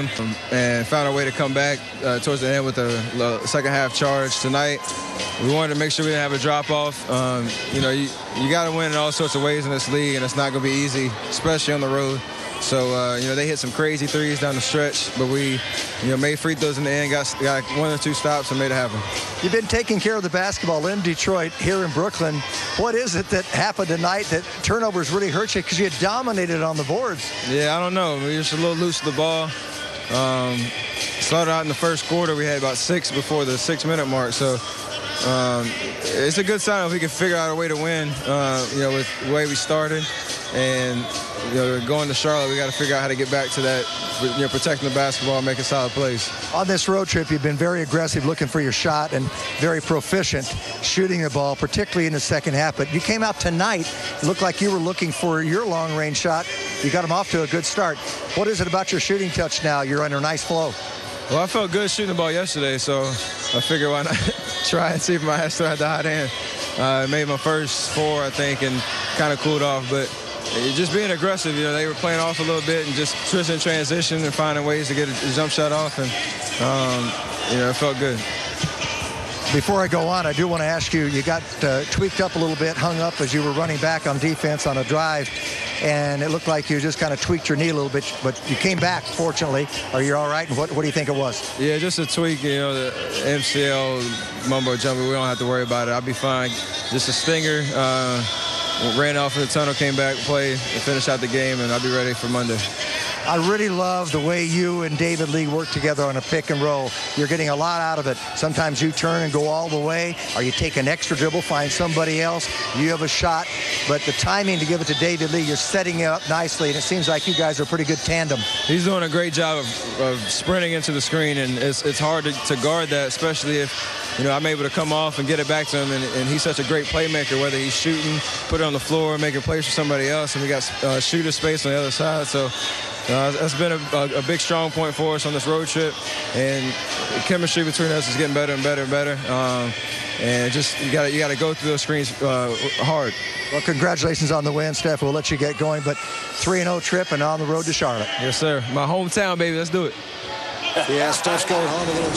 and found our way to come back uh, towards the end with a second half charge tonight. We wanted to make sure we didn't have a drop off. Um, you know, you, you got to win in all sorts of ways in this league, and it's not going to be easy, especially on the road. So, uh, you know, they hit some crazy threes down the stretch, but we, you know, made free throws in the end, got, got one or two stops and made it happen. You've been taking care of the basketball in Detroit, here in Brooklyn. What is it that happened tonight that turnovers really hurt you because you dominated on the boards? Yeah, I don't know. We were just a little loose with the ball. Um, started out in the first quarter, we had about six before the six-minute mark, so um, it's a good sign if we can figure out a way to win, uh, you know, with the way we started. And, you know, going to Charlotte, we got to figure out how to get back to that, you know, protecting the basketball making solid plays. On this road trip, you've been very aggressive looking for your shot and very proficient shooting the ball, particularly in the second half. But you came out tonight, looked like you were looking for your long-range shot. You got them off to a good start. What is it about your shooting touch now? You're under nice flow. Well, I felt good shooting the ball yesterday, so I figured why not try and see if my still had the hot hand. Uh, I made my first four, I think, and kind of cooled off. But just being aggressive, you know, they were playing off a little bit and just twisting transition and finding ways to get a jump shot off, and um, you know, it felt good. Before I go on, I do want to ask you, you got uh, tweaked up a little bit, hung up as you were running back on defense on a drive, and it looked like you just kind of tweaked your knee a little bit, but you came back, fortunately. Are you all right? And what, what do you think it was? Yeah, just a tweak, you know, the MCL mumbo jumbo, we don't have to worry about it. I'll be fine. Just a stinger. Uh, ran off in the tunnel, came back, played, and finished out the game, and I'll be ready for Monday. I really love the way you and David Lee work together on a pick and roll. You're getting a lot out of it. Sometimes you turn and go all the way, or you take an extra dribble, find somebody else. You have a shot, but the timing to give it to David Lee, you're setting it up nicely, and it seems like you guys are a pretty good tandem. He's doing a great job of, of sprinting into the screen, and it's, it's hard to, to guard that, especially if you know, I'm able to come off and get it back to him, and, and, he's such a great playmaker, whether he's shooting, put it on the floor, making plays for somebody else, and we got uh, shooter space on the other side. So uh, that's been a, a, a, big strong point for us on this road trip, and chemistry between us is getting better and better and better. Um, and just you got you got to go through those screens uh, hard. Well, congratulations on the win, Steph. We'll let you get going, but 3-0 trip and on the road to Charlotte. Yes, sir. My hometown, baby. Let's do it. Yeah, Steph's going home a little.